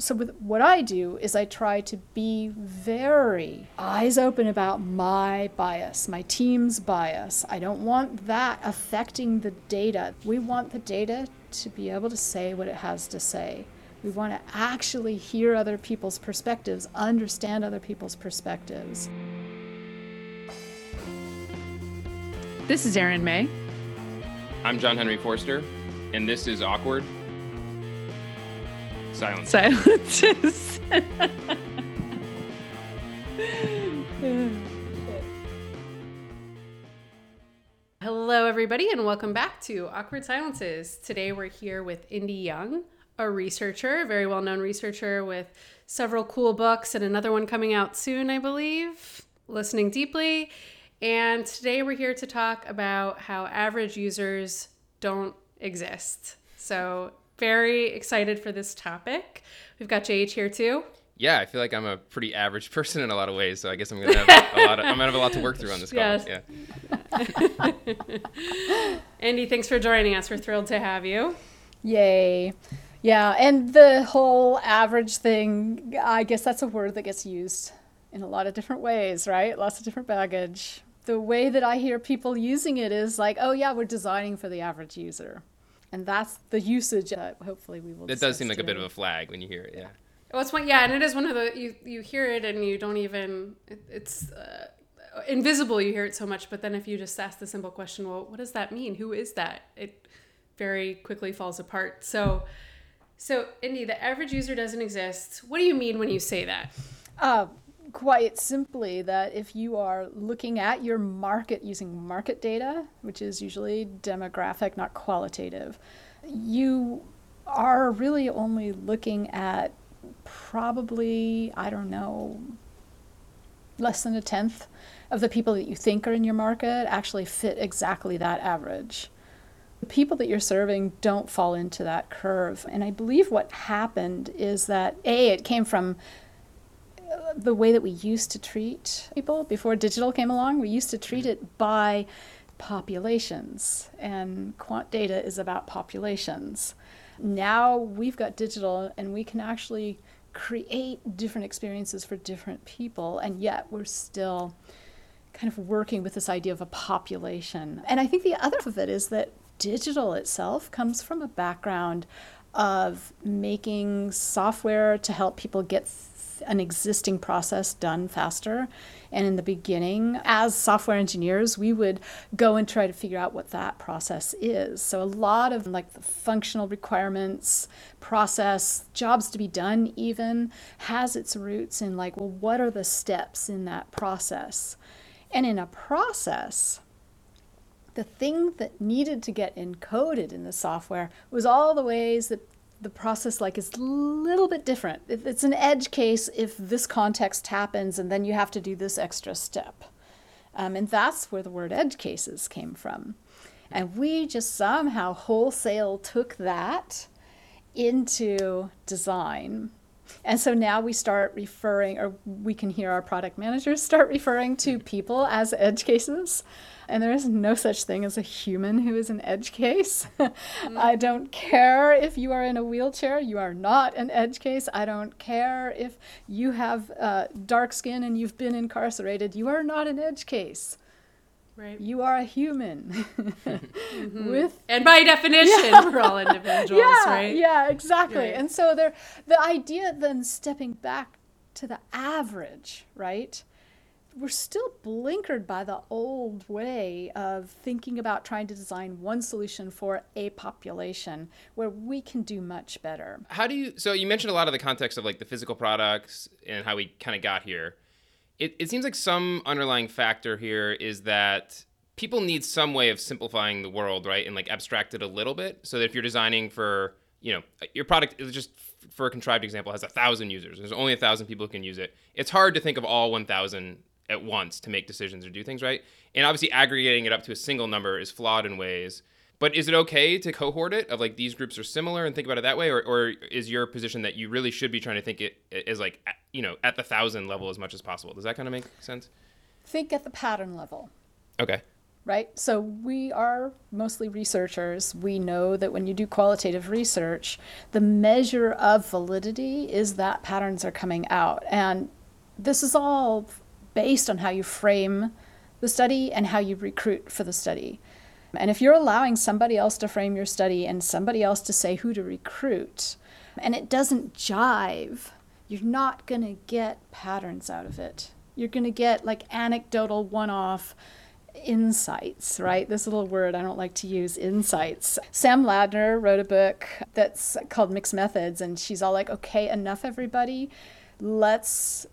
so with what I do is I try to be very eyes open about my bias, my team's bias. I don't want that affecting the data. We want the data to be able to say what it has to say. We want to actually hear other people's perspectives, understand other people's perspectives. This is Erin May. I'm John Henry Forster, and this is Awkward. Silence. Silences. Hello, everybody, and welcome back to Awkward Silences. Today we're here with Indy Young, a researcher, a very well known researcher with several cool books and another one coming out soon, I believe. Listening Deeply. And today we're here to talk about how average users don't exist. So, very excited for this topic. We've got JH here too. Yeah, I feel like I'm a pretty average person in a lot of ways, so I guess I'm gonna have a lot. Of, I'm gonna have a lot to work through on this call. Yes. Yeah. Indy, thanks for joining us. We're thrilled to have you. Yay. Yeah, and the whole average thing, I guess that's a word that gets used in a lot of different ways, right? Lots of different baggage. The way that I hear people using it is like, oh, yeah, we're designing for the average user. And that's the usage that hopefully we will. It does seem like a bit of a flag when you hear it. Yeah. Well, it's one, yeah, and it is one of the you you hear it and you don't even it, it's uh, invisible. You hear it so much, but then if you just ask the simple question, well, what does that mean? Who is that? It very quickly falls apart. So, so Indy, the average user doesn't exist. What do you mean when you say that? Uh, quite simply, that if you are looking at your market using market data, which is usually demographic, not qualitative, you are really only looking at probably, I don't know, less than a tenth of the people that you think are in your market actually fit exactly that average. The people that you're serving don't fall into that curve. And I believe what happened is that A, it came from the way that we used to treat people before digital came along. We used to treat mm-hmm. it by populations, and quant data is about populations. Now we've got digital, and we can actually create different experiences for different people, and yet we're still kind of working with this idea of a population. And I think the other of it is that digital itself comes from a background of making software to help people get an existing process done faster. And in the beginning, as software engineers, we would go and try to figure out what that process is. So a lot of like the functional requirements, process, jobs to be done even has its roots in like, well, what are the steps in that process? And in a process, the thing that needed to get encoded in the software was all the ways that the process like is a little bit different. It's an edge case if this context happens and then you have to do this extra step. Um, and that's where the word edge cases came from. And we just somehow wholesale took that into design. And so now we start referring, or we can hear our product managers start referring to people as edge cases and there is no such thing as a human who is an edge case. mm-hmm. I don't care if you are in a wheelchair, you are not an edge case. I don't care if you have uh, dark skin and you've been incarcerated, you are not an edge case. Right. You are a human. mm-hmm. With and by definition, yeah. we're all individuals, yeah, right? Yeah, exactly. Right. And so there the idea then stepping back to the average, right? we're still blinkered by the old way of thinking about trying to design one solution for a population where we can do much better. How do you so you mentioned a lot of the context of like the physical products and how we kind of got here. It it seems like some underlying factor here is that people need some way of simplifying the world, right? And like abstract it a little bit so that if you're designing for, you know, your product is just for a contrived example has a thousand users. There's only a thousand people who can use it. It's hard to think of all 1,000 at once to make decisions or do things right. And obviously, aggregating it up to a single number is flawed in ways. But is it okay to cohort it of like these groups are similar and think about it that way, or, or is your position that you really should be trying to think it as like you know at the thousand level as much as possible? Does that kind of make sense? Think at the pattern level. Okay. right? So we are mostly researchers. We know that when you do qualitative research, the measure of validity is that patterns are coming out. And this is all based on how you frame the study and how you recruit for the study. And if you're allowing somebody else to frame your study and somebody else to say who to recruit, and it doesn't jive, you're not going to get patterns out of it. You're going to get like anecdotal one off insights, right? This little word I don't like to use, insights. Sam Ladner wrote a book that's called Mixed Methods, and she's all like, okay, enough, everybody. Let's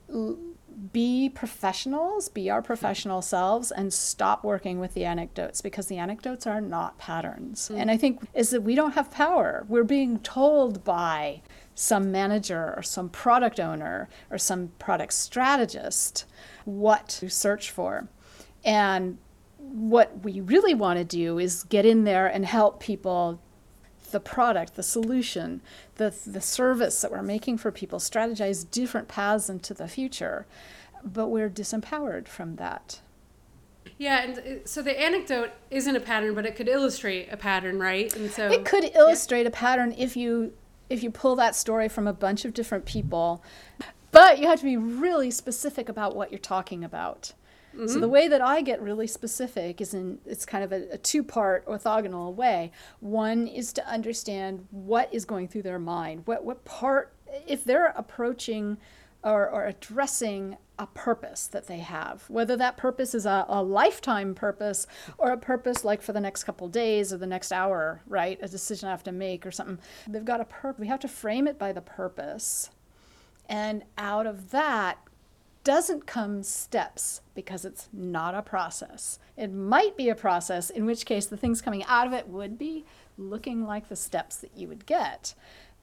be professionals, be our professional selves, and stop working with the anecdotes because the anecdotes are not patterns. Mm. And I think is that we don't have power. We're being told by some manager or some product owner or some product strategist what to search for. And what we really want to do is get in there and help people the product, the solution, the, the service that we're making for people, strategize different paths into the future. But we're disempowered from that. Yeah, and uh, so the anecdote isn't a pattern, but it could illustrate a pattern, right? And so it could illustrate yeah. a pattern if you if you pull that story from a bunch of different people. But you have to be really specific about what you're talking about. Mm-hmm. So the way that I get really specific is in it's kind of a, a two-part orthogonal way. One is to understand what is going through their mind. What what part if they're approaching or, or addressing a purpose that they have, whether that purpose is a, a, lifetime purpose or a purpose like for the next couple days or the next hour, right? A decision I have to make or something. They've got a purpose. We have to frame it by the purpose. And out of that, doesn't come steps because it's not a process. It might be a process, in which case the things coming out of it would be looking like the steps that you would get.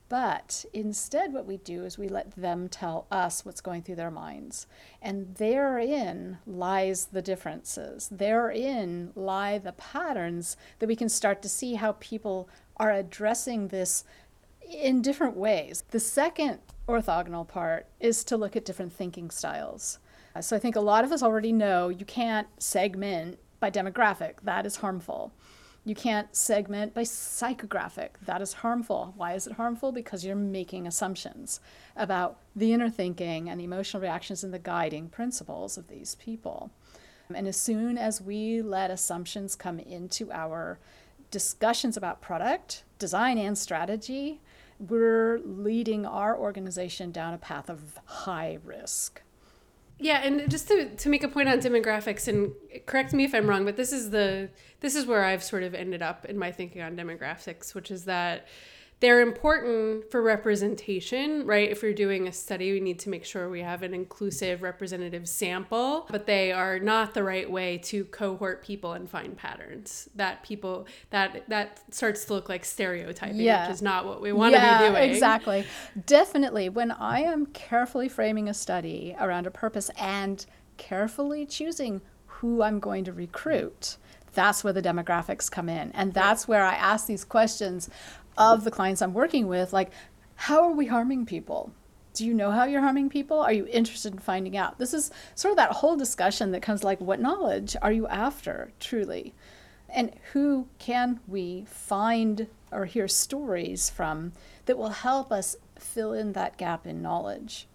But instead, what we do is we let them tell us what's going through their minds. And therein lies the differences. Therein lie the patterns that we can start to see how people are addressing this in different ways. The second orthogonal part is to look at different thinking styles. So I think a lot of us already know you can't segment by demographic, that is harmful. You can't segment by psychographic, that is harmful. Why is it harmful? Because you're making assumptions about the inner thinking and the emotional reactions and the guiding principles of these people. And as soon as we let assumptions come into our discussions about product, design, and strategy, we're leading our organization down a path of high risk. Yeah, and just to, to make a point on demographics, and correct me if I'm wrong, but this is the this is where I've sort of ended up in my thinking on demographics, which is that they're important for representation, right? If you're doing a study, we need to make sure we have an inclusive representative sample, but they are not the right way to cohort people and find patterns. That people that that starts to look like stereotyping, yeah. which is not what we want yeah, to be doing. Exactly. Definitely when I am carefully framing a study around a purpose and carefully choosing who I'm going to recruit, that's where the demographics come in. And that's where I ask these questions of the clients I'm working with, like, how are we harming people? Do you know how you're harming people? Are you interested in finding out? This is sort of that whole discussion that comes like, what knowledge are you after, truly? And who can we find or hear stories from that will help us fill in that gap in knowledge?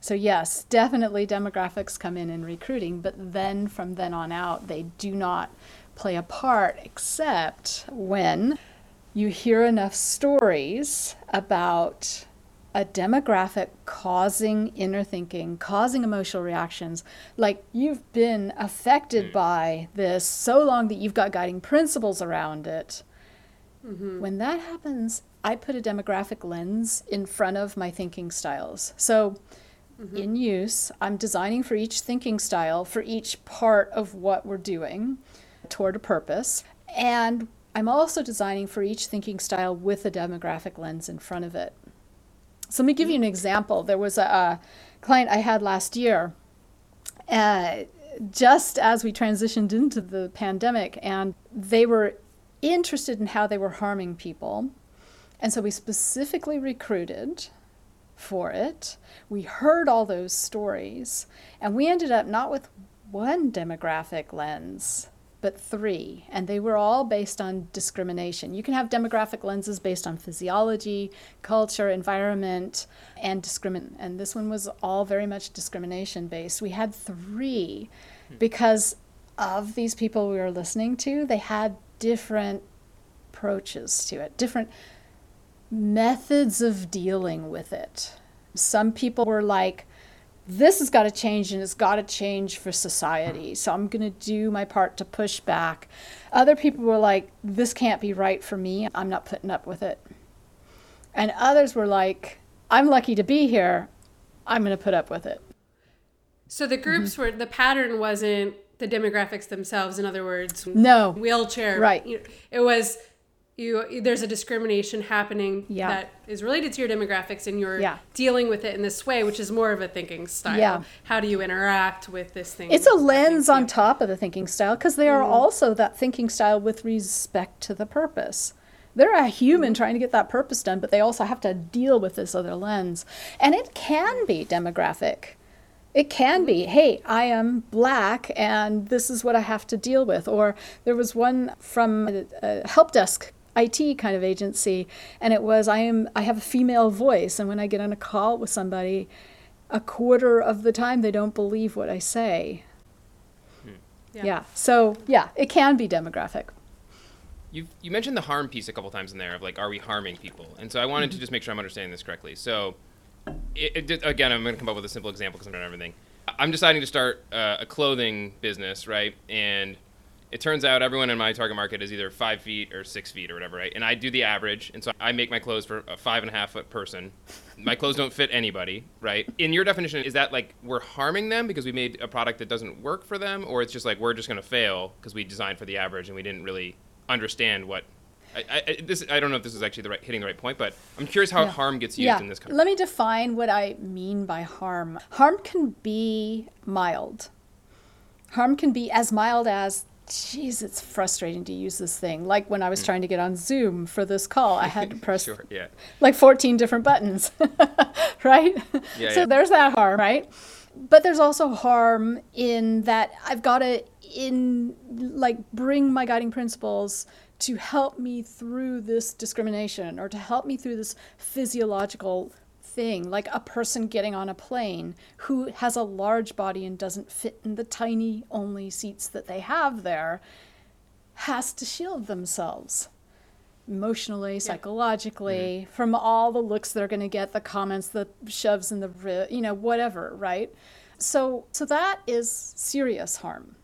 So, yes, definitely demographics come in in recruiting, but then from then on out, they do not play a part except when you hear enough stories about a demographic causing inner thinking, causing emotional reactions, like you've been affected mm. by this so long that you've got guiding principles around it. Mm-hmm. When that happens, I put a demographic lens in front of my thinking styles. So, mm-hmm. in use, I'm designing for each thinking style, for each part of what we're doing toward a purpose. And I'm also designing for each thinking style with a demographic lens in front of it. So let me give you an example. There was a, a client I had last year, uh, just as we transitioned into the pandemic, and they were interested in how they were harming people. And so we specifically recruited for it. We heard all those stories, and we ended up not with one demographic lens, but three, and they were all based on discrimination. You can have demographic lenses based on physiology, culture, environment, and discrimin. And this one was all very much discrimination based. We had three because of these people we were listening to. They had different approaches to it, different methods of dealing with it. Some people were like, this has got to change and it's got to change for society. So I'm going to do my part to push back. Other people were like, this can't be right for me. I'm not putting up with it. And others were like, I'm lucky to be here. I'm going to put up with it. So the groups mm-hmm. were, the pattern wasn't the demographics themselves. In other words, no wheelchair. Right. It was you there's a discrimination happening yeah. that is related to your demographics and you're yeah. dealing with it in this way which is more of a thinking style yeah. how do you interact with this thing it's a lens on top of the thinking style because they are mm. also that thinking style with respect to the purpose they're a human mm. trying to get that purpose done but they also have to deal with this other lens and it can be demographic it can be, hey, I am black and this is what I have to deal with. Or there was one from a help desk IT kind of agency, and it was I am I have a female voice, and when I get on a call with somebody, a quarter of the time they don't believe what I say. Hmm. Yeah. yeah. So yeah, it can be demographic. You you mentioned the harm piece a couple times in there of like, are we harming people? And so I wanted mm-hmm. to just make sure I'm understanding this correctly. So, it, it, again, I'm going to come up with a simple example because I'm not everything. I'm deciding to start uh, a clothing business, right? And it turns out everyone in my target market is either five feet or six feet or whatever, right? And I do the average, and so I make my clothes for a five and a half foot person. My clothes don't fit anybody, right? In your definition, is that like we're harming them because we made a product that doesn't work for them, or it's just like we're just going to fail because we designed for the average and we didn't really understand what I, I, this, I don't know if this is actually the right, hitting the right point, but I'm curious how yeah. harm gets used yeah. in this country. Let me define what I mean by harm. Harm can be mild. Harm can be as mild as geez, it's frustrating to use this thing. Like when I was mm. trying to get on Zoom for this call, I had to press sure, yeah. like 14 different buttons, right? Yeah, so yeah. there's that harm, right? But there's also harm in that I've got to in like bring my guiding principles to help me through this discrimination or to help me through this physiological thing, like a person getting on a plane who has a large body and doesn't fit in the tiny only seats that they have there, has to shield themselves emotionally, yeah. psychologically, mm-hmm. from all the looks they're going to get, the comments, the shoves in the, you know, whatever, right? So, so that is serious harm.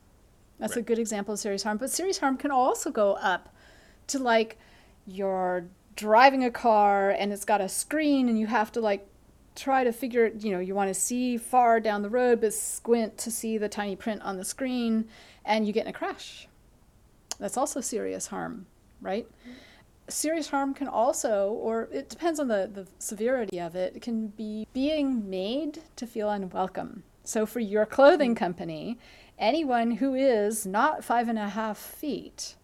That's right. a good example of serious harm. But serious harm can also go up to like your driving a car and it's got a screen and you have to like try to figure you know you want to see far down the road but squint to see the tiny print on the screen and you get in a crash. That's also serious harm right? Serious harm can also or it depends on the, the severity of it, it can be being made to feel unwelcome. So for your clothing mm-hmm. company anyone who is not five and a half feet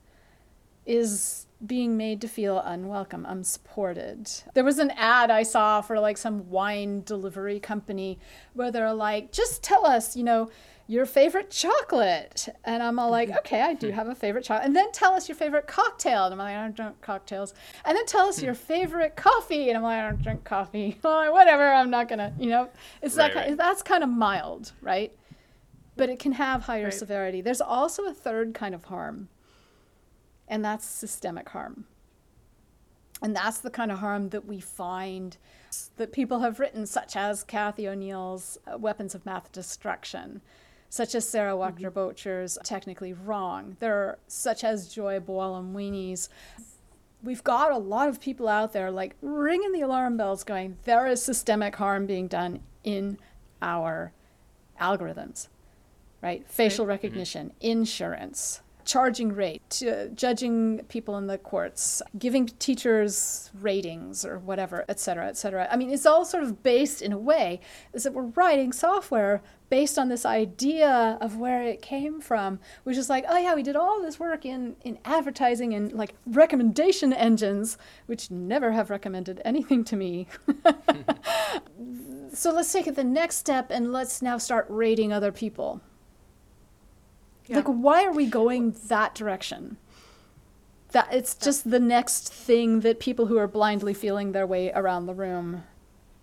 is being made to feel unwelcome, unsupported. There was an ad I saw for like some wine delivery company where they're like, just tell us, you know, your favorite chocolate. And I'm all like, mm-hmm. okay, I do have a favorite chocolate. And then tell us your favorite cocktail. And I'm like, I don't drink cocktails. And then tell us your favorite coffee. And I'm like, I don't drink coffee. like, Whatever, I'm not gonna, you know, it's right, that right. Kind, that's kind of mild, right? But it can have higher right. severity. There's also a third kind of harm and that's systemic harm. And that's the kind of harm that we find that people have written, such as Cathy O'Neil's uh, Weapons of Math Destruction, such as Sarah mm-hmm. Technically Wrong. There are such as Joy Buolamwini's. We've got a lot of people out there like ringing the alarm bells going, there is systemic harm being done in our algorithms, right? Facial mm-hmm. recognition, insurance, charging rate, uh, judging people in the courts, giving teachers ratings or whatever, et cetera, et cetera. I mean, it's all sort of based in a way is that we're writing software based on this idea of where it came from, which is like, oh yeah, we did all this work in, in advertising and like recommendation engines, which never have recommended anything to me. so let's take it the next step and let's now start rating other people Yeah. Like, why are we going that direction? That it's just the next thing that people who are blindly feeling their way around the room.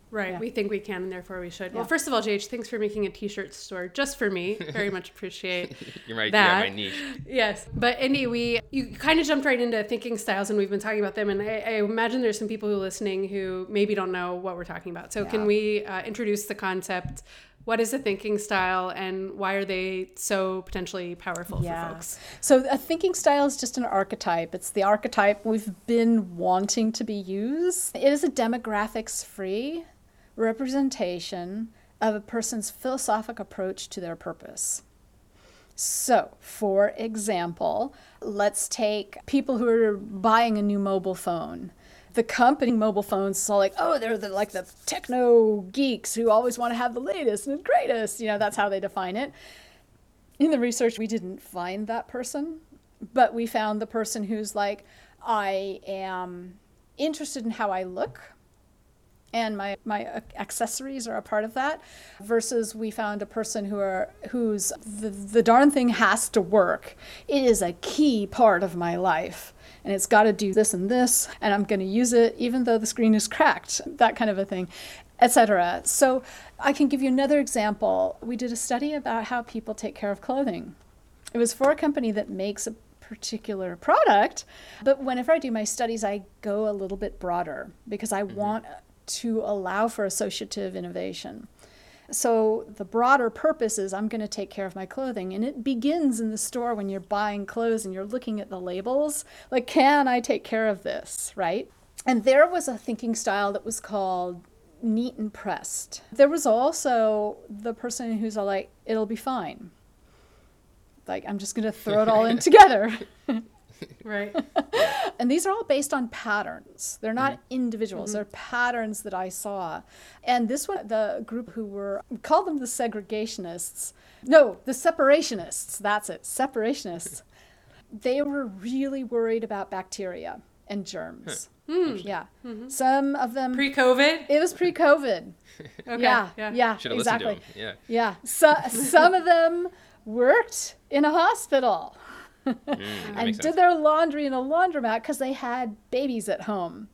Right. Yeah. We think we can, and therefore we should. Well, first of all, JH, thanks for making a T-shirt store just for me. Very much appreciate. You're my, that. yeah, my niche. Yes, but Indy, we you kind of jumped right into thinking styles, and we've been talking about them. And I, I imagine there's some people who are listening who maybe don't know what we're talking about. So can we uh, introduce the concept? What is a thinking style, and why are they so potentially powerful for folks? So a thinking style is just an archetype. It's the archetype we've been wanting to be used. It is a demographics free representation of a person's philosophic approach to their purpose. So, for example, let's take people who are buying a new mobile phone. The company mobile phones is all like, oh, they're the, like the techno geeks who always want to have the latest and greatest. You know, that's how they define it. In the research, we didn't find that person, but we found the person who's like, I am interested in how I look and my my accessories are a part of that versus we found a person who are who's the, the darn thing has to work it is a key part of my life and it's got to do this and this and i'm going to use it even though the screen is cracked that kind of a thing etc so i can give you another example. We did a study about how people take care of clothing. It was for a company that makes a particular product but whenever i do my studies i go a little bit broader because i mm-hmm. want to allow for associative innovation. So the broader purpose is I'm going to take care of my clothing. And it begins in the store when you're buying clothes and you're looking at the labels. Like, can I take care of this? Right? And there was a thinking style that was called neat and pressed. There was also the person who's all like, it'll be fine. Like, I'm just going to throw it all in together. Right. And these are all based on patterns. They're not individuals. Mm-hmm. They're patterns that I saw. And this one, the group who were, call them the segregationists. No, the separationists. That's it, separationists. they were really worried about bacteria and germs. Hmm. Yeah. Mm-hmm. Some of them, Pre-COVID. it was pre COVID. Okay. Yeah. Yeah. Should have exactly. to him. Yeah. Yeah. So, some of them worked in a hospital Mm, and did their laundry in a laundromat because they had babies at home.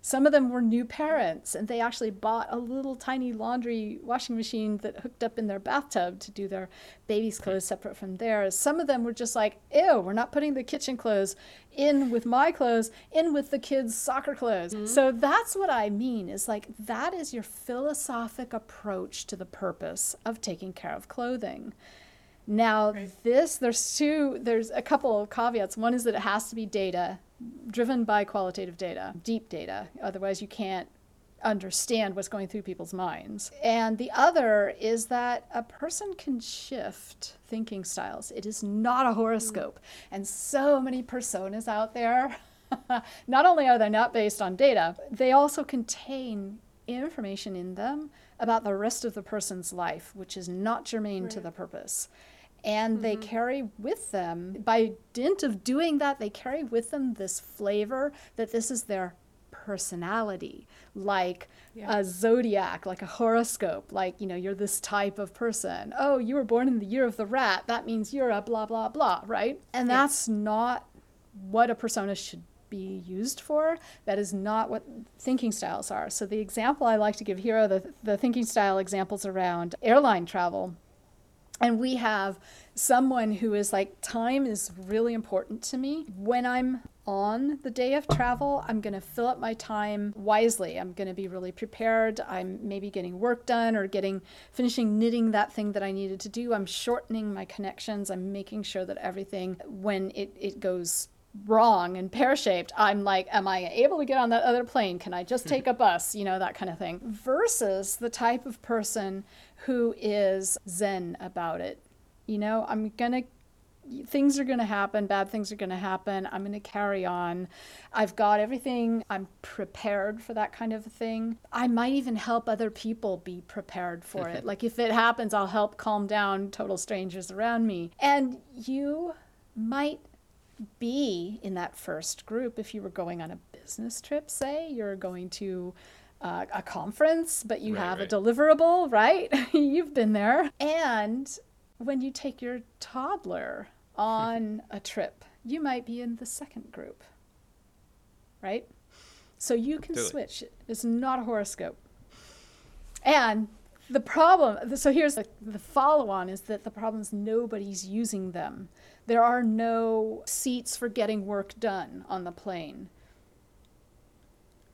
Some of them were new parents and they actually bought a little tiny laundry washing machine that hooked up in their bathtub to do their baby's clothes separate from theirs. Some of them were just like, ew, we're not putting the kitchen clothes in with my clothes, in with the kids' soccer clothes. So that's what I mean is like, that is your philosophic approach to the purpose of taking care of clothing. Now, this, there's two, there's a couple of caveats. One is that it has to be data driven by qualitative data, deep data. Otherwise, you can't understand what's going through people's minds. And the other is that a person can shift thinking styles. It is not a horoscope. Mm. And so many personas out there, not only are they not based on data, they also contain information in them about the rest of the person's life, which is not germane to the purpose. And they mm-hmm. carry with them, by dint of doing that, they carry with them this flavor that this is their personality, like Yeah. a zodiac, like a horoscope, like, you know, you're this type of person. Oh, you were born in the year of the rat. That means you're a blah, blah, blah, right? And that's not what a persona should be used for. That is not what thinking styles are. So the example I like to give here are the, the thinking style examples around airline travel. And we have someone who is like, time is really important to me. When I'm on the day of travel, I'm going to fill up my time wisely. I'm going to be really prepared. I'm maybe getting work done or getting finishing knitting that thing that I needed to do. I'm shortening my connections. I'm making sure that everything, when it, it goes wrong and pear shaped, I'm like, am I able to get on that other plane? Can I just take a bus? You know, that kind of thing. Versus the type of person who is zen about it. You know, I'm going to things are going to happen, bad things are going to happen. I'm going to carry on. I've got everything. I'm prepared for that kind of a thing. I might even help other people be prepared for it. like if it happens, I'll help calm down total strangers around me. And you might be in that first group if you were going on a business trip, say, you're going to uh, a conference, but you Right, have right. a deliverable, right? You've been there. And when you take your toddler on a trip, you might be in the second group, right? So you can switch. It's not a horoscope. And the problem, so here's the, the follow on is that the problem is nobody's using them. There are no seats for getting work done on the plane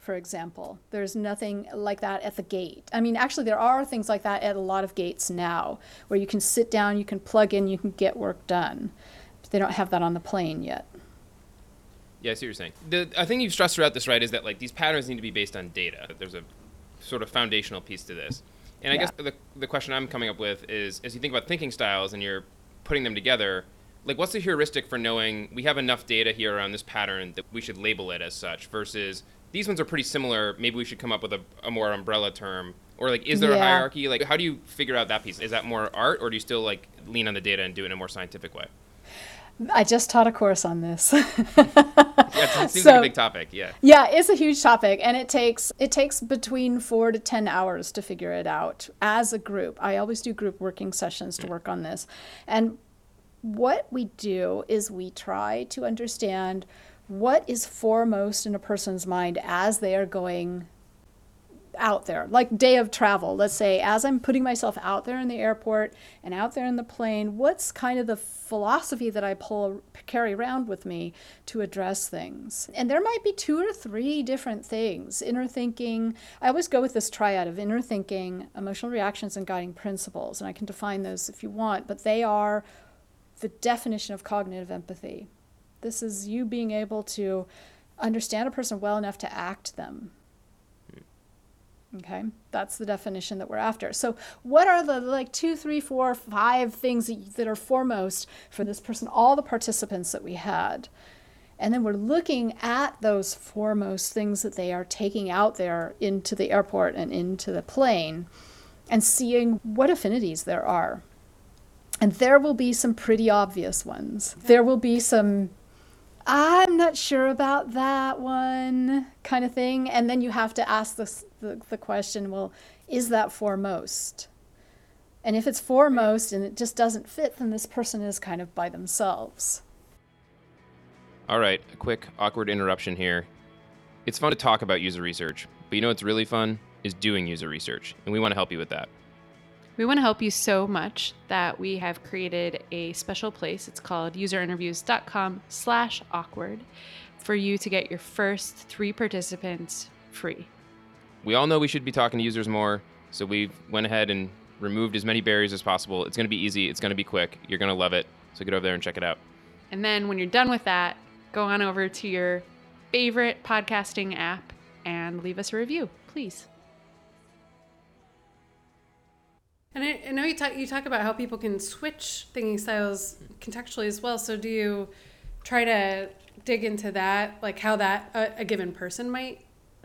for example. There's nothing like that at the gate. I mean, actually, there are things like that at a lot of gates now where you can sit down, you can plug in, you can get work done. But they don't have that on the plane yet. Yeah, I see what you're saying. The I think you've stressed throughout this, right, is that like these patterns need to be based on data. There's a sort of foundational piece to this. And I Yeah. guess the the question I'm coming up with is as you think about thinking styles and you're putting them together, like what's the heuristic for knowing we have enough data here around this pattern that we should label it as such versus these ones are pretty similar, maybe we should come up with a, a more umbrella term. Or like is there a hierarchy? Like how do you figure out that piece? Is that more art or do you still like lean on the data and do it in a more scientific way? I just taught a course on this. Yeah, it seems like a big topic, yeah. Yeah, it's a huge topic and it takes it takes between 4 to 10 hours to figure it out as a group. I always do group working sessions to mm. work on this. And what we do is we try to understand what is foremost in a person's mind as they are going out there, like day of travel. Let's say, as I'm putting myself out there in the airport and out there in the plane, what's kind of the philosophy that I pull carry around with me to address things? And there might be two or three different things. Inner thinking. I always go with this triad of inner thinking, emotional reactions, and guiding principles. And I can define those if you want, but they are the definition of cognitive empathy. This is you being able to understand a person well enough to act them. Okay, that's the definition that we're after. So, what are the like two, three, four, five things that, are foremost for this person, all the participants that we had? And then we're looking at those foremost things that they are taking out there into the airport and into the plane and seeing what affinities there are. And there will be some pretty obvious ones. There will be some, I'm not sure about that one kind of thing. And then you have to ask the, the question well, is that foremost? And if it's foremost and it just doesn't fit, then this person is kind of by themselves. All right, a quick awkward interruption here. It's fun to talk about user research, but you know what's really fun is doing user research, and we want to help you with that. We want to help you so much that we have created a special place. It's called userinterviews.com slash awkward for you to get your first three participants free. We all know we should be talking to users more, so we went ahead and removed as many barriers as possible. It's going to be easy, it's going to be quick. You're going to love it. So get over there and check it out. And then when you're done with that, go on over to your favorite podcasting app and leave us a review, please. And I, I know you talk you talk about how people can switch thinking styles contextually as well. So do you try to dig into that, like how that a, a given person might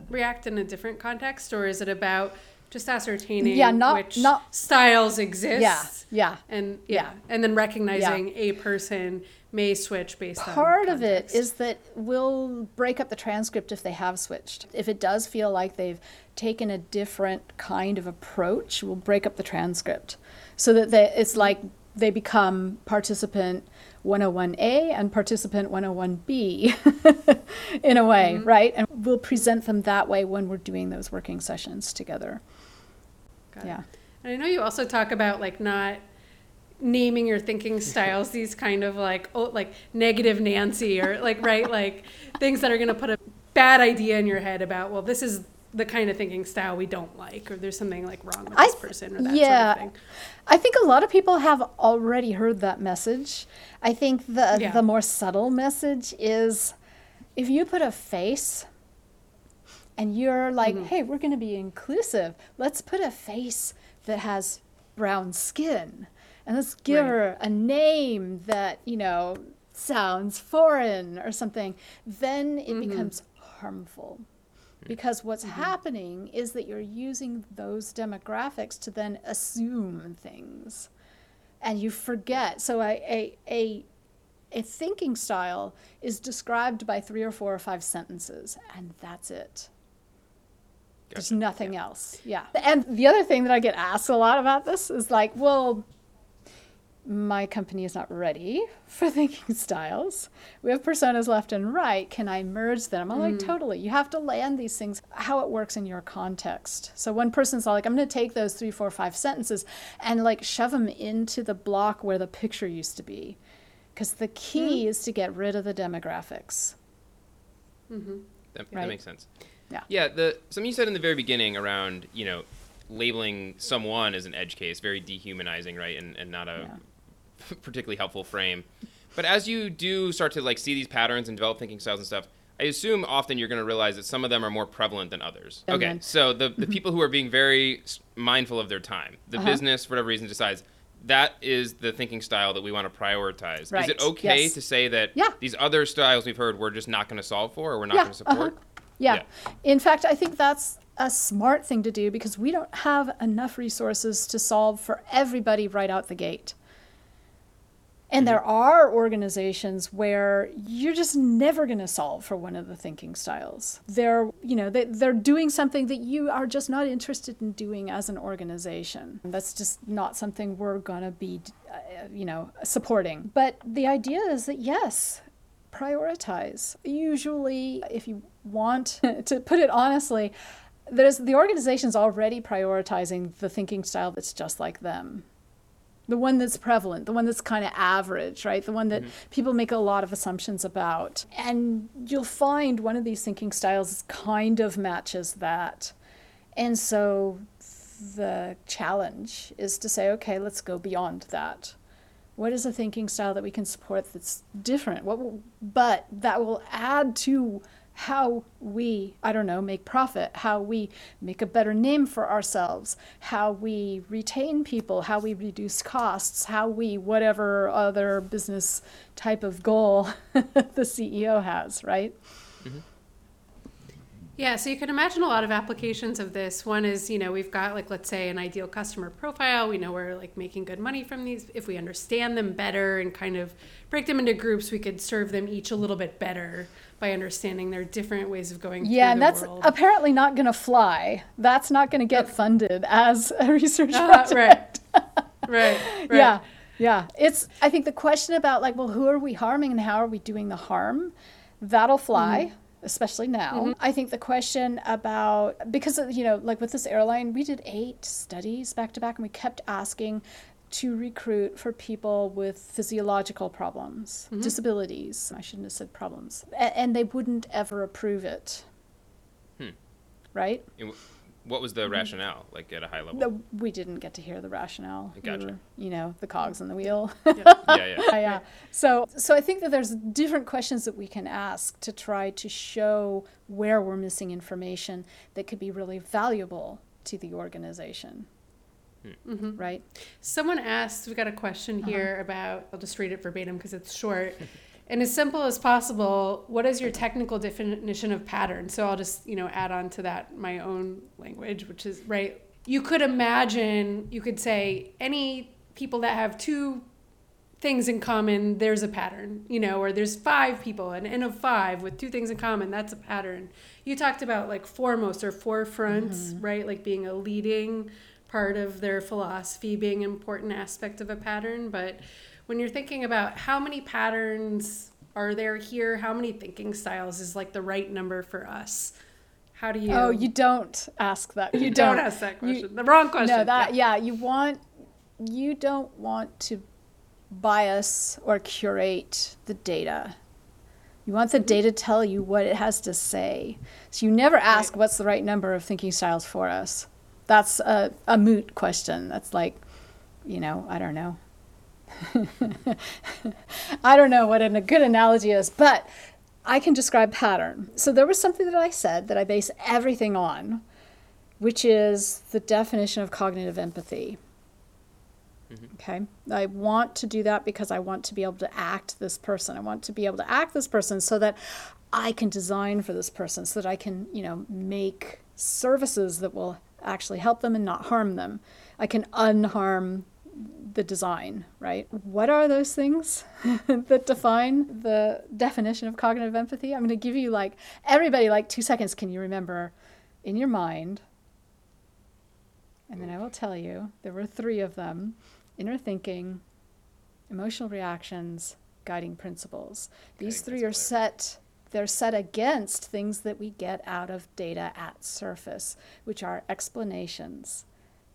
react in a different context, or is it about just ascertaining Yeah, not- which not- styles exist? Yeah, yeah. and yeah, Yeah. and then recognizing a person may switch based on Part of it is that we'll break up the transcript if they have switched. If it does feel like they've taken a different kind of approach, we'll break up the transcript so that they, it's like they become participant 101A and participant 101B in a way, mm-hmm. right? And we'll present them that way when we're doing those working sessions together. Got it. Yeah. And I know you also talk about like not naming your thinking styles these kind of like oh like negative Nancy or like right like things that are going to put a bad idea in your head about well this is the kind of thinking style we don't like or there's something like wrong with this th- person or that yeah. sort of thing. I think a lot of people have already heard that message. I think the Yeah. the more subtle message is if you put a face and you're like, Mm-hmm. "Hey, we're going to be inclusive. Let's put a face that has brown skin." And let's give Right. her a name that, you know, sounds foreign or something. Then it Mm-hmm. becomes harmful. Because what's mm-hmm. happening is that you're using those demographics to then assume things. And you forget. So a, a, a, a thinking style is described by three or four or five sentences, and that's it. There's Gotcha. nothing else. Yeah. And the other thing that I get asked a lot about this is like, well, my company is not ready for thinking styles. We have personas left and right. Can I merge them? I'm like, mm. totally. You have to land these things how it works in your context. So one person's like, I'm going to take those three, four, five sentences and like shove them into the block where the picture used to be. Because the key mm. is to get rid of the demographics. Mm-hmm. That, Right. that makes sense. Yeah. Yeah. The something you said in the very beginning around you know labeling someone as an edge case very dehumanizing, right, and and not a particularly helpful frame. But as you do start to like see these patterns and develop thinking styles and stuff, I assume often you're going to realize that some of them are more prevalent than others. Okay, so the the mm-hmm. people who are being very mindful of their time, the uh-huh. business for whatever reason decides. That is the thinking style that we want to prioritize. Is it okay yes. to say that Yeah. these other styles we've heard we're just not going to solve for or we're not Yeah, going to support? Uh-huh. Yeah. Yeah. In fact, I think that's a smart thing to do because we don't have enough resources to solve for everybody right out the gate. And there are organizations where you're just never going to solve for one of the thinking styles. They're, you know, they, they're doing something that you are just not interested in doing as an organization. That's just not something we're going to be, uh, you know, supporting. But the idea is that yes, prioritize. Usually, if you want to put it honestly, there's the organization's already prioritizing the thinking style that's just like them. The one that's prevalent, the one that's kind of average, right? The one that mm-hmm. people make a lot of assumptions about. And you'll find one of these thinking styles kind of matches that. And so the challenge is to say, okay, let's go beyond that. What is a thinking style that we can support that's different? What will, but that will add to how we, I don't know, make profit, how we make a better name for ourselves, how we retain people, how we reduce costs, how we, whatever other business type of goal the CEO has, right? Mm-hmm. Yeah, so you can imagine a lot of applications of this. One is, you know, we've got like let's say an ideal customer profile. We know we're like making good money from these. If we understand them better and kind of break them into groups, we could serve them each a little bit better by understanding their different ways of going Yeah, and that's world. apparently not going to fly. That's not going to get funded as a research Uh, project. right. right. Right. Yeah, yeah. It's I think the question about like, well, who are we harming and how are we doing the harm? That'll fly. Especially now. I think the question about, because, you know, like with this airline, we did eight studies back to back and we kept asking to recruit for people with physiological problems, mm-hmm. disabilities. I shouldn't have said problems. A- and they wouldn't ever approve it. Hmm. Right? And wh- What was the mm-hmm. rationale, like at a high level? No, we didn't get to hear the rationale. We Gotcha. were, you know, the cogs in the wheel. yeah, yeah. yeah, yeah. So, so I think that there's different questions that we can ask to try to show where we're missing information that could be really valuable to the organization. Mm-hmm. Mm-hmm. Right? Someone asked, We've got a question Uh-huh. here about, I'll just read it verbatim because it's short. and as simple as possible, what is your technical definition of pattern? So I'll just, you know, add on to that my own language, which is, right? You could imagine, you could say any people that have two things in common, there's a pattern, you know, or there's five people, an N of five with two things in common, that's a pattern. You talked about like foremost or forefront, mm-hmm. right? Like being a leading part of their philosophy, being an important aspect of a pattern. But when you're thinking about how many patterns are there here, how many thinking styles is like the right number for us? How do you? Oh, you don't ask that. You, you don't, ask that You- question. the wrong question. No, that yeah. you want you don't want to bias or curate the data. You want the data to tell you what it has to say. So you never ask what's the right number of thinking styles for us. That's a, a moot question. That's like, you know, I don't know. I don't know what a good analogy is, but I can describe pattern. So there was something that I said that I base everything on, which is the definition of cognitive empathy. Mm-hmm. Okay. I want to do that because I want to be able to act this person. I want to be able to act this person so that I can design for this person, so that I can, you know, make services that will actually help them and not harm them. I can unharm the design, right? What are those things that define the definition of cognitive empathy? I'm going to give you like everybody like 2 seconds can you remember in your mind and then I will tell you there were 3 of them inner thinking, emotional reactions, guiding principles. These three are principle set they're set against things that we get out of data at surface, which are explanations,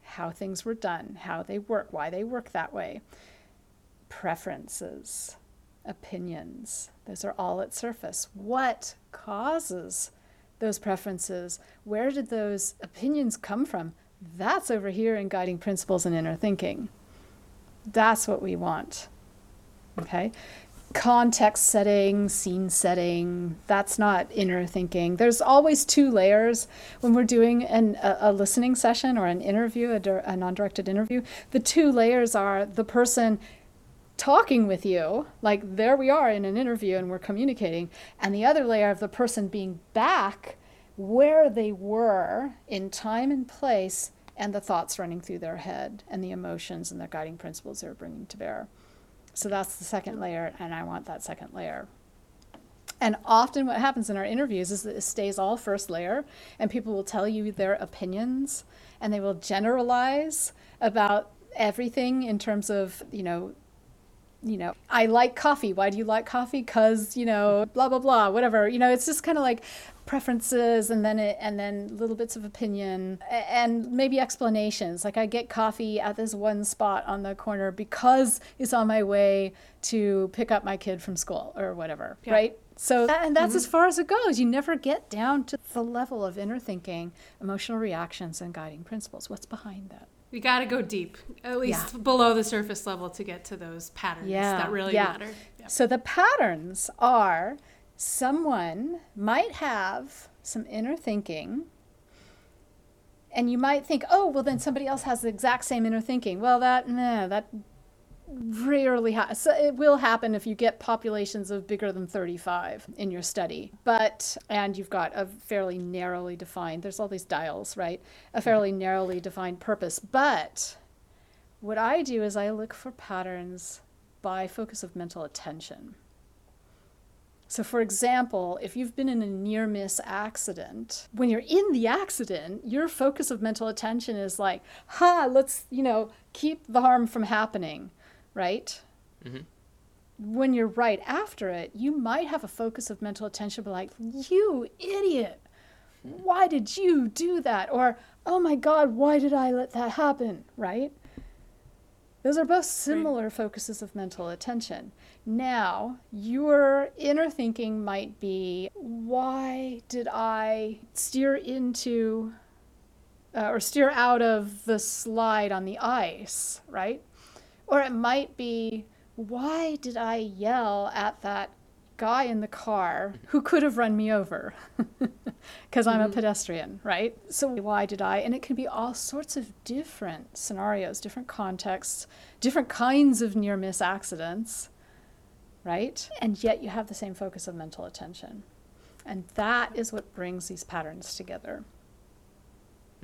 how things were done, how they work, why they work that way, preferences, opinions. Those are all at surface. What causes those preferences? Where did those opinions come from? That's over here in guiding principles and inner thinking. That's what we want. Okay? Context setting, scene setting, that's not inner thinking. There's always two layers when we're doing an, a, a listening session or an interview, a, a non directed interview. The two layers are the person talking with you, like there we are in an interview and we're communicating, and the other layer of the person being back where they were in time and place and the thoughts running through their head and the emotions and the guiding principles they're bringing to bear. So that's the second layer, and I want that second layer. And often, what happens in our interviews is that it stays all first layer, and people will tell you their opinions and they will generalize about everything in terms of, you know, you know, I like coffee. Why do you like coffee? Because, you know, blah, blah, blah, whatever. You know, it's just kind of like preferences and then it, and then little bits of opinion and maybe explanations. Like I get coffee at this one spot on the corner because it's on my way to pick up my kid from school or whatever, Yeah. right? So, and that's mm-hmm. as far as it goes. You never get down to the level of inner thinking, emotional reactions, and guiding principles. What's behind that? We got to go deep, at least Yeah. below the surface level, to get to those patterns that really yeah. matter. Yeah. So the patterns are someone might have some inner thinking. And you might think, oh, well, then somebody else has the exact same inner thinking. Well, that, nah, that rarely happens. So it will happen if you get populations of bigger than 35 in your study. But, and you've got a fairly narrowly defined, there's all these dials, right? A mm-hmm. fairly narrowly defined purpose. But what I do is I look for patterns by focus of mental attention. So, for example, if you've been in a near miss accident, when you're in the accident, your focus of mental attention is like, ha, let's, you know, keep the harm from happening, right? Mhm. When you're right after it, you might have a focus of mental attention, but like, you idiot, why did you do that? Or, oh my God, why did I let that happen, right? Those are both similar focuses of mental attention. Now, your inner thinking might be why did I steer into uh, or steer out of the slide on the ice, right? Or it might be why did I yell at that guy in the car who could have run me over? Because I'm a mm-hmm. pedestrian, right? So why did I? And it can be all sorts of different scenarios, different contexts, different kinds of near miss accidents, right? And yet you have the same focus of mental attention. And that is what brings these patterns together.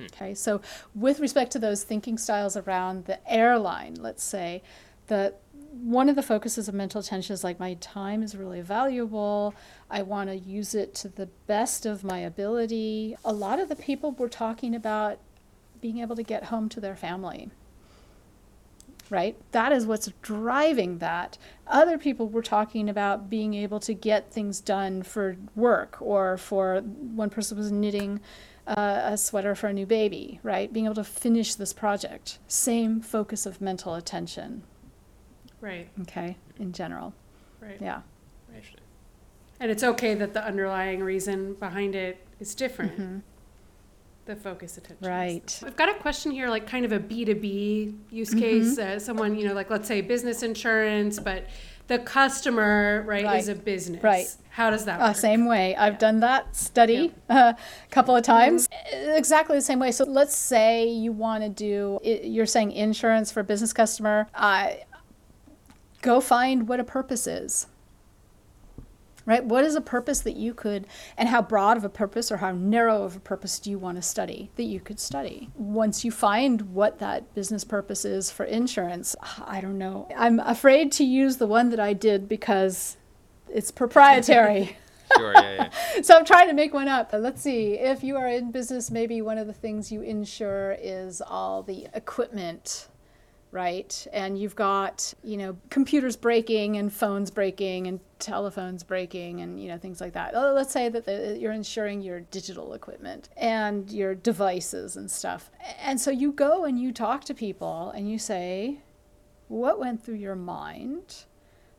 Hmm. Okay, so with respect to those thinking styles around the airline, let's say, the one of the focuses of mental attention is like my time is really valuable. I want to use it to the best of my ability. A lot of the people were talking about being able to get home to their family. Right? That is what's driving that. Other people were talking about being able to get things done for work or for one person was knitting uh, a sweater for a new baby, right? Being able to finish this project. Same focus of mental attention, Right, okay, in general. right. Yeah. Interesting. And it's okay that the underlying reason behind it is different. Mhm. The focus attention. Right. I've got a question here, like kind of a B2B use Mm-hmm. case. Uh, someone, you know, like let's say business insurance, but the customer, right, Right. is a business. Right. How does that Uh, work? same way. I've done that study uh, a couple of times. Exactly the same way. So let's say you want to do, you're saying insurance for a business customer. Uh, go find what a purpose is. Right? What is a purpose that you could, and how broad of a purpose or how narrow of a purpose do you want to study that you could study? Once you find what that business purpose is for insurance, I don't know. I'm afraid to use the one that I did because it's proprietary. Sure, yeah, yeah. so I'm trying to make one up. But let's see. If you are in business, maybe one of the things you insure is all the equipment right? And you've got, you know, computers breaking and phones breaking and telephones breaking and, you know, things like that. Let's say that you're insuring your digital equipment and your devices and stuff. And so you go and you talk to people and you say, what went through your mind?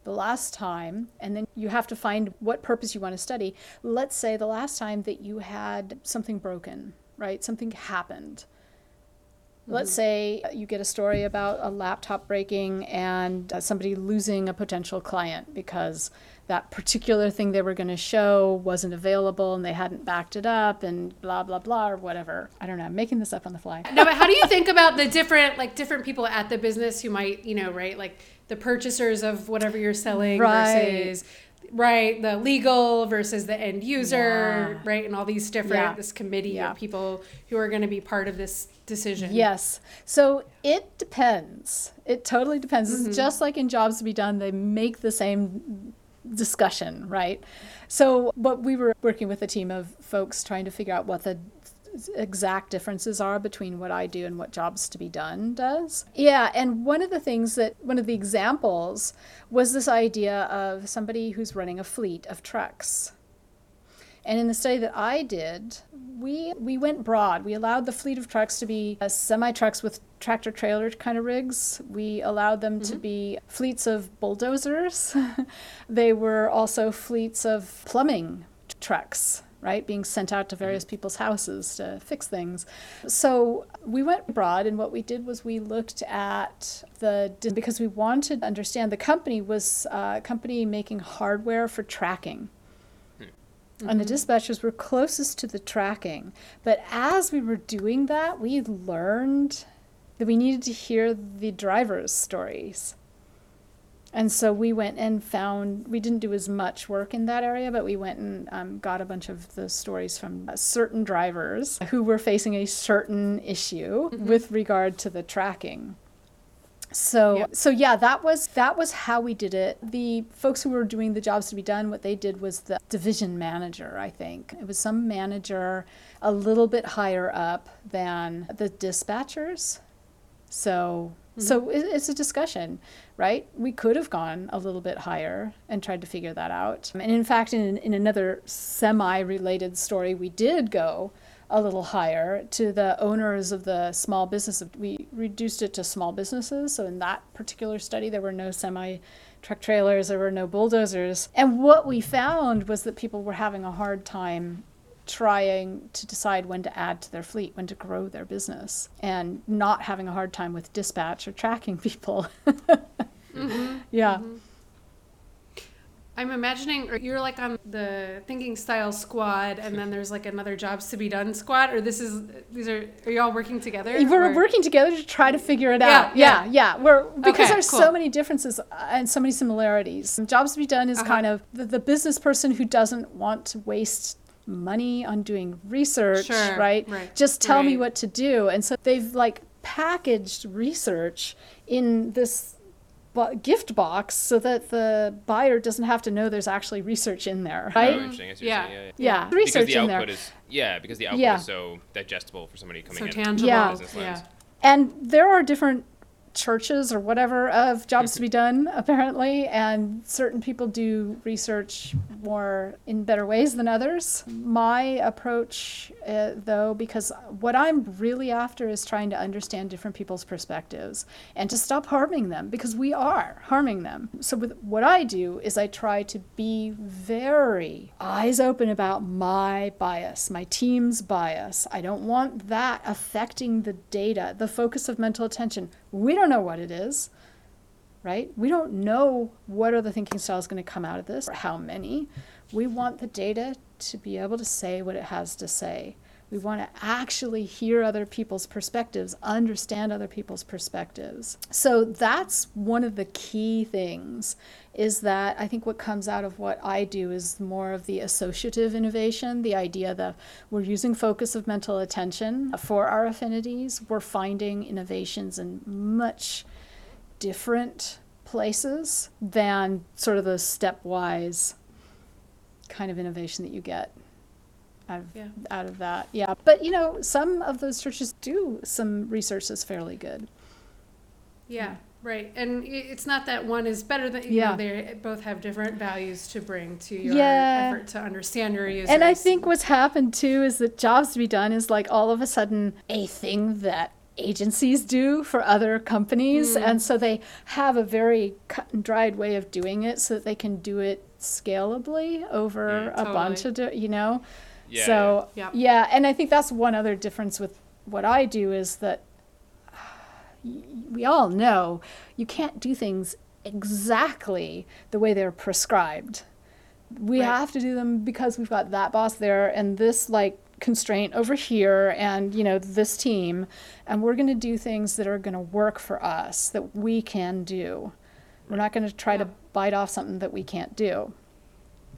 the last time, and then you have to find what purpose you want to study. Let's say the last time that you had something broken, right? Something happened. Let's say you get a story about a laptop breaking and uh, somebody losing a potential client because that particular thing they were going to show wasn't available and they hadn't backed it up and blah blah blah or whatever. I don't know. I'm making this up on the fly. No, but how do you think about the different like different people at the business who might, you know, right? Like the purchasers of whatever you're selling Right. versus right, the legal versus the end user, Yeah. right? And all these different Yeah. this committee Yeah. of people who are going to be part of this decision. Yes. So it depends. It totally depends. It's mm-hmm. just like in Jobs to Be Done, they make the same discussion, right? So, but we were working with a team of folks trying to figure out what the exact differences are between what I do and what Jobs to Be Done does. Yeah, and one of the things that, one of the examples was this idea of somebody who's running a fleet of trucks. And in the study that I did, we we went broad. We allowed the fleet of trucks to be uh, semi trucks with tractor trailer kind of rigs. We allowed them to be fleets of bulldozers. they were also fleets of plumbing trucks, right, being sent out to various mm-hmm. people's houses to fix things. So we went abroad, and what we did was we looked at the because we wanted to understand the company was uh, a company making hardware for tracking hmm. and the mm-hmm. dispatchers were closest to the tracking. But as we were doing that, we learned that we needed to hear the drivers' stories. And so we went and found, we didn't do as much work in that area, but we went and um, got a bunch of the stories from uh, certain drivers who were facing a certain issue with regard to the tracking. So Yep. so yeah, that was that was how we did it. The folks who were doing the jobs to be done, what they did was the division manager, I think. It was some manager a little bit higher up than the dispatchers. So Mm-hmm. so it, it's a discussion, right? We could have gone a little bit higher and tried to figure that out. And in fact, in in another semi-related story, we did go a little higher to the owners of the small business. We reduced it to small businesses. So in that particular study, there were no semi truck trailers, there were no bulldozers. And what we found was that people were having a hard time trying to decide when to add to their fleet, when to grow their business, and not having a hard time with dispatch or tracking people. Yeah. I'm imagining you're like on the thinking style squad and then there's like another jobs to be done squad or this is these are are you all working together? We're or- working together to try to figure it Yeah, out. Yeah, yeah. yeah. We're because Okay, there's cool. so many differences uh, and so many similarities. Jobs to be done is Uh-huh. kind of the, the business person who doesn't want to waste money on doing research, Sure, right? right, Just tell me what to do. And so they've like packaged research in this bo- gift box so that the buyer doesn't have to know there's actually research in there, Oh, right? interesting. I Yeah. saying. Yeah, yeah. yeah, Because research the in there. yeah, because the output Yeah. is so digestible for somebody coming so in. tangible. Yeah. Business yeah. And there are different churches or whatever of jobs to be done, apparently, and certain people do research more in better ways than others. My approach, uh, though, because what I'm really after is trying to understand different people's perspectives and to stop harming them because we are harming them. So, with what I do is I try to be very eyes open about my bias, my team's bias. I don't want that affecting the data, the focus of mental attention. We don't know what it is, right? We don't know what other thinking styles going to come out of this or how many. We want the data to be able to say what it has to say. We want to actually hear other people's perspectives, understand other people's perspectives. So that's one of the key things is that I think what comes out of what I do is more of the associative innovation, the idea that we're using focus of mental attention for our affinities. We're finding innovations in much different places than sort of the stepwise kind of innovation that you get out of, Yeah. out of that. Yeah. But, you know, some of those churches do some research that's fairly good. Yeah, hmm. Right. And it's not that one is better than, you Yeah. know, they both have different values to bring to your Yeah. effort to understand your users. And I think what's happened too is that jobs to be done is like all of a sudden a thing that agencies do for other companies. Mm. And so they have a very cut and dried way of doing it so that they can do it scalably over Mm, a bunch of, di- you know? Yeah, so, yeah. yeah. And I think that's one other difference with what I do is that y- we all know you can't do things exactly the way they're prescribed. We Right. have to do them because we've got that boss there and this like constraint over here and you know this team and we're going to do things that are going to work for us that we can do. We're not going to try to bite off something that we can't do.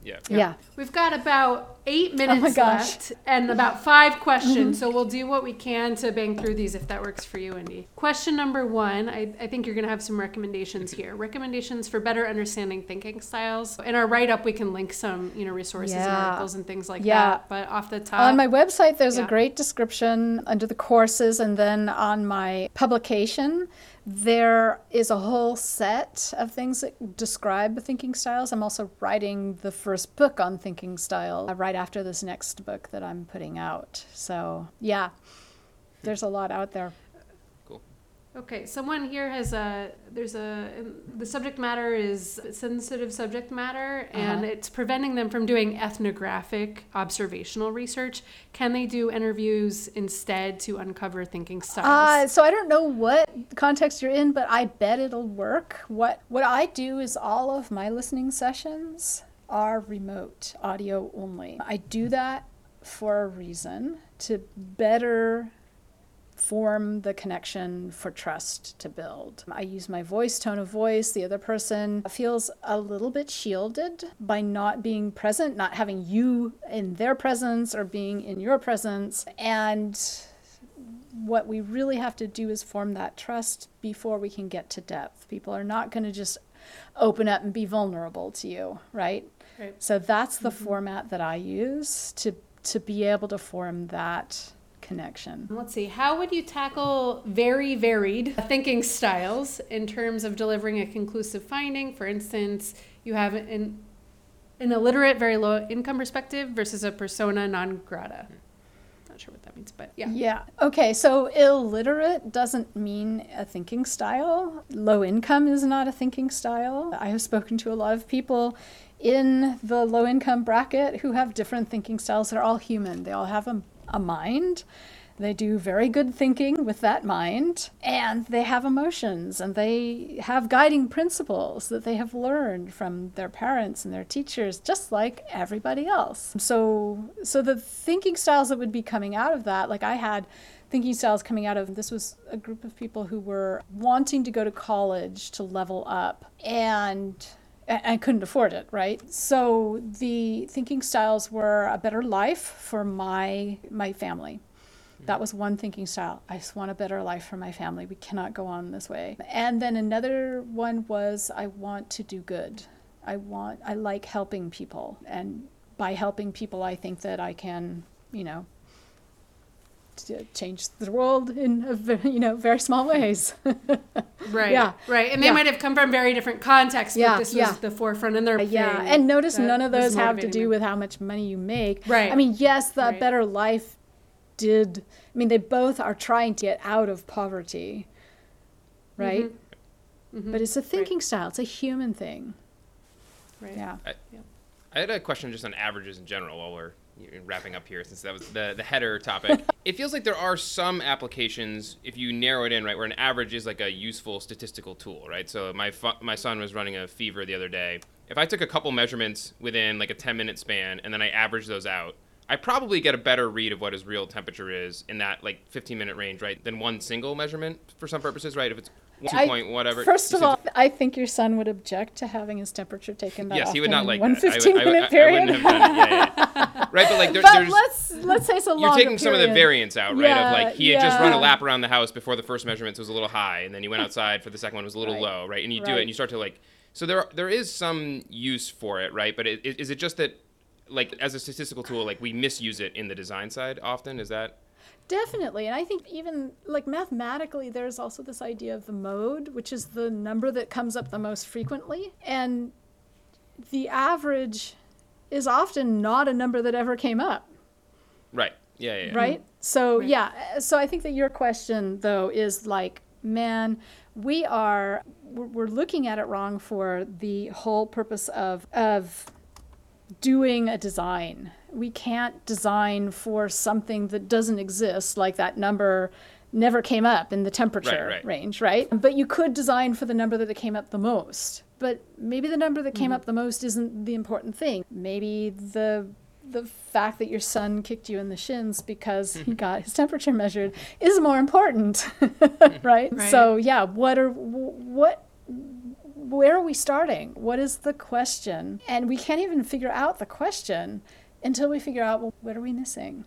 Yeah. yeah, We've got about eight minutes Oh left and about five questions. So we'll do what we can to bang through these if that works for you, Indy. Question number one I, I think you're going to have some recommendations here. Recommendations for better understanding thinking styles. In our write up, we can link some you know resources and articles and things like Yeah. that. But off the top, on my website there's yeah. a great description under the courses and then on my publication there is a whole set of things that describe thinking styles i'm also writing the first book on thinking style uh, right after this next book that i'm putting out so yeah there's a lot out there Cool. Okay, someone here has a there's a the subject matter is sensitive subject matter and Uh-huh. it's preventing them from doing ethnographic observational research. Can they do interviews instead to uncover thinking Uh, styles? so I don't know what context you're in, but I bet it'll work. What what I do is all of my listening sessions are remote, audio only. I do that for a reason to better form the connection for trust to build. I use my voice, tone of voice. The other person feels a little bit shielded by not being present, not having you in their presence or being in your presence. And what we really have to do is form that trust before we can get to depth. People are not going to just open up and be vulnerable to you, right? Right. So that's the mm-hmm. format that I use to to be able to form that connection. Let's see. How would you tackle very varied thinking styles in terms of delivering a conclusive finding? For instance, you have an an illiterate, very low income perspective versus a persona non grata. Hmm. Not sure what that means, but yeah. Yeah. Okay, so illiterate doesn't mean a thinking style. Low income is not a thinking style. I have spoken to a lot of people in the low income bracket who have different thinking styles. They're all human, they all have a, a mind. They do very good thinking with that mind, and they have emotions, and they have guiding principles that they have learned from their parents and their teachers, just like everybody else. So, so the thinking styles that would be coming out of that, like I had thinking styles coming out of this was a group of people who were wanting to go to college to level up, and I couldn't afford it, right? So the thinking styles were a better life for my my family. That was one thinking style. I just want a better life for my family. We cannot go on this way. And then another one was I want to do good. I want I like helping people and by helping people I think that I can, you know, to change the world in a you know very small ways. Right. Yeah. Right. And they Yeah. might have come from very different contexts, Yeah, but this was yeah. the forefront in their yeah, and notice none of those have to do them. with how much money you make. Right. I mean, yes, the Right. better life did. I mean, they both are trying to get out of poverty, right? Mhm. But it's a thinking style. It's a human thing. Right. Yeah. I had a question just on averages in general while we're wrapping up here, since that was the, the header topic. it feels like there are some applications, if you narrow it in, right, where an average is like a useful statistical tool, right? So my fu- my son was running a fever the other day. If I took a couple measurements within like a 10 minute span and then I average those out, I probably get a better read of what his real temperature is in that like 15 minute range, right? Than one single measurement for some purposes, right? If it's two I- point whatever. First of all, I think your son would object to having his temperature taken that yes, he would not like one that. I would- 15 I would- minute I- I period. done it. Yeah, yeah, yeah. Right, but like there, but there's let's let's say it's a you're taking some of the period. variance out, right? Of like he had just run a lap around the house before the first measurements was a little high, and then he went outside for the second one was a little Right. low, right? And you do it, and you start to like. So there there is some use for it, right? But it, is it just that, like as a statistical tool, like we misuse it in the design side often? Is that Definitely. And I think even like mathematically, there's also this idea of the mode, which is the number that comes up the most frequently. And the average is often not a number that ever came up. Right. Yeah. Yeah. yeah. Right. So, Right. yeah. So I think that your question, though, is like, man, we are, we're we're looking at it wrong for the whole purpose of, of, doing a design. We can't design for something that doesn't exist, like that number never came up in the temperature right. range, right? But you could design for the number that it came up the most. But maybe the number that came mm-hmm. up the most isn't the important thing. Maybe the the fact that your son kicked you in the shins because he mm-hmm. got his temperature measured is more important, mm-hmm. right? Right. So yeah, what are what where are we starting? What is the question? And we can't even figure out the question until we figure out, well, what are we missing?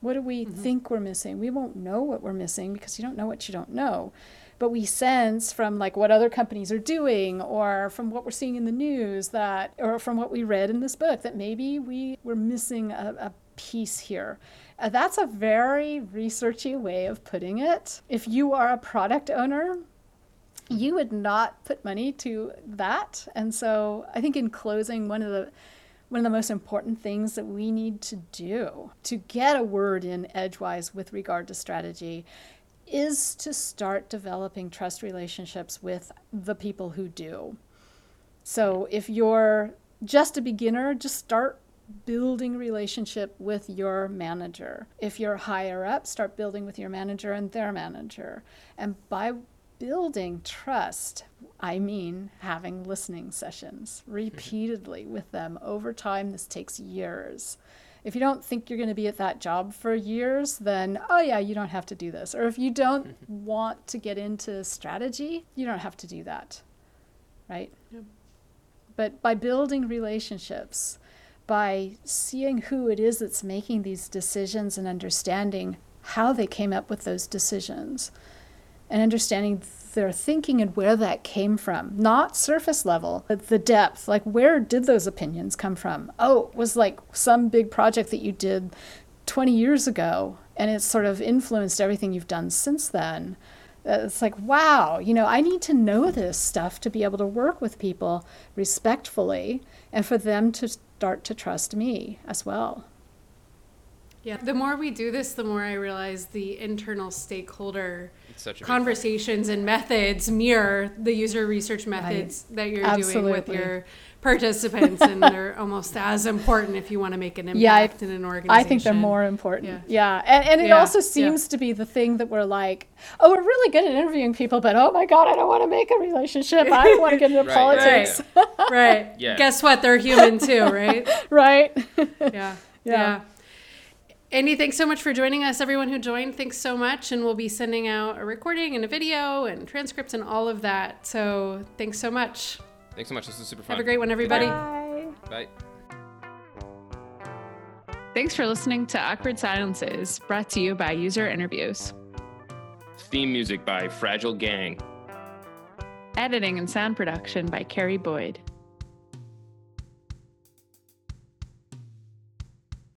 What do we think we're missing? We won't know what we're missing because you don't know what you don't know. But we sense from like what other companies are doing or from what we're seeing in the news that or from what we read in this book that maybe we were missing a, a piece here. Uh, that's a very researchy way of putting it. If you are a product owner, you would not put money to that. And so I think in closing, one of the one of the most important things that we need to do to get a word in edgewise with regard to strategy is to start developing trust relationships with the people who do. So if you're just a beginner, just start building relationship with your manager. If you're higher up, start building with your manager and their manager. And by building trust, I mean having listening sessions repeatedly mm-hmm. with them over time. This takes years. If you don't think you're going to be at that job for years, then oh yeah, you don't have to do this. Or if you don't mm-hmm. want to get into strategy, you don't have to do that. Right? Yep. But by building relationships, by seeing who it is that's making these decisions and understanding how they came up with those decisions and understanding their thinking and where that came from. Not surface level but the depth. Like where did those opinions come from? Oh it was like some big project that you did 20 years ago and it's sort of influenced everything you've done since then. Uh, it's like wow you know i need to know this stuff to be able to work with people respectfully and for them to start to trust me as well. Yeah. The more we do this, the more I realize the internal stakeholder such a big conversations and methods mirror the user research methods that you're doing with Absolutely. your participants, and they're almost as important if you want to make an Yeah, I- impact in an organization. I think they're more important. Yeah. Yeah. And, and it Yeah, also yeah. seems to be the thing that we're like, oh, we're really good at interviewing people, but oh my God, I don't want to make a relationship. I don't want to get into Right, politics. right. Yeah. Guess what? They're human too, right? right? Yeah. Yeah. Yeah. Indy, thanks so much for joining us. Everyone who joined, thanks so much. And we'll be sending out a recording and a video and transcripts and all of that. So thanks so much. Thanks so much. This is super fun. Have a great one, everybody. Bye. Bye. Thanks for listening to Awkward Silences, brought to you by User Interviews. Theme music by Fragile Gang. Editing and sound production by Carrie Boyd.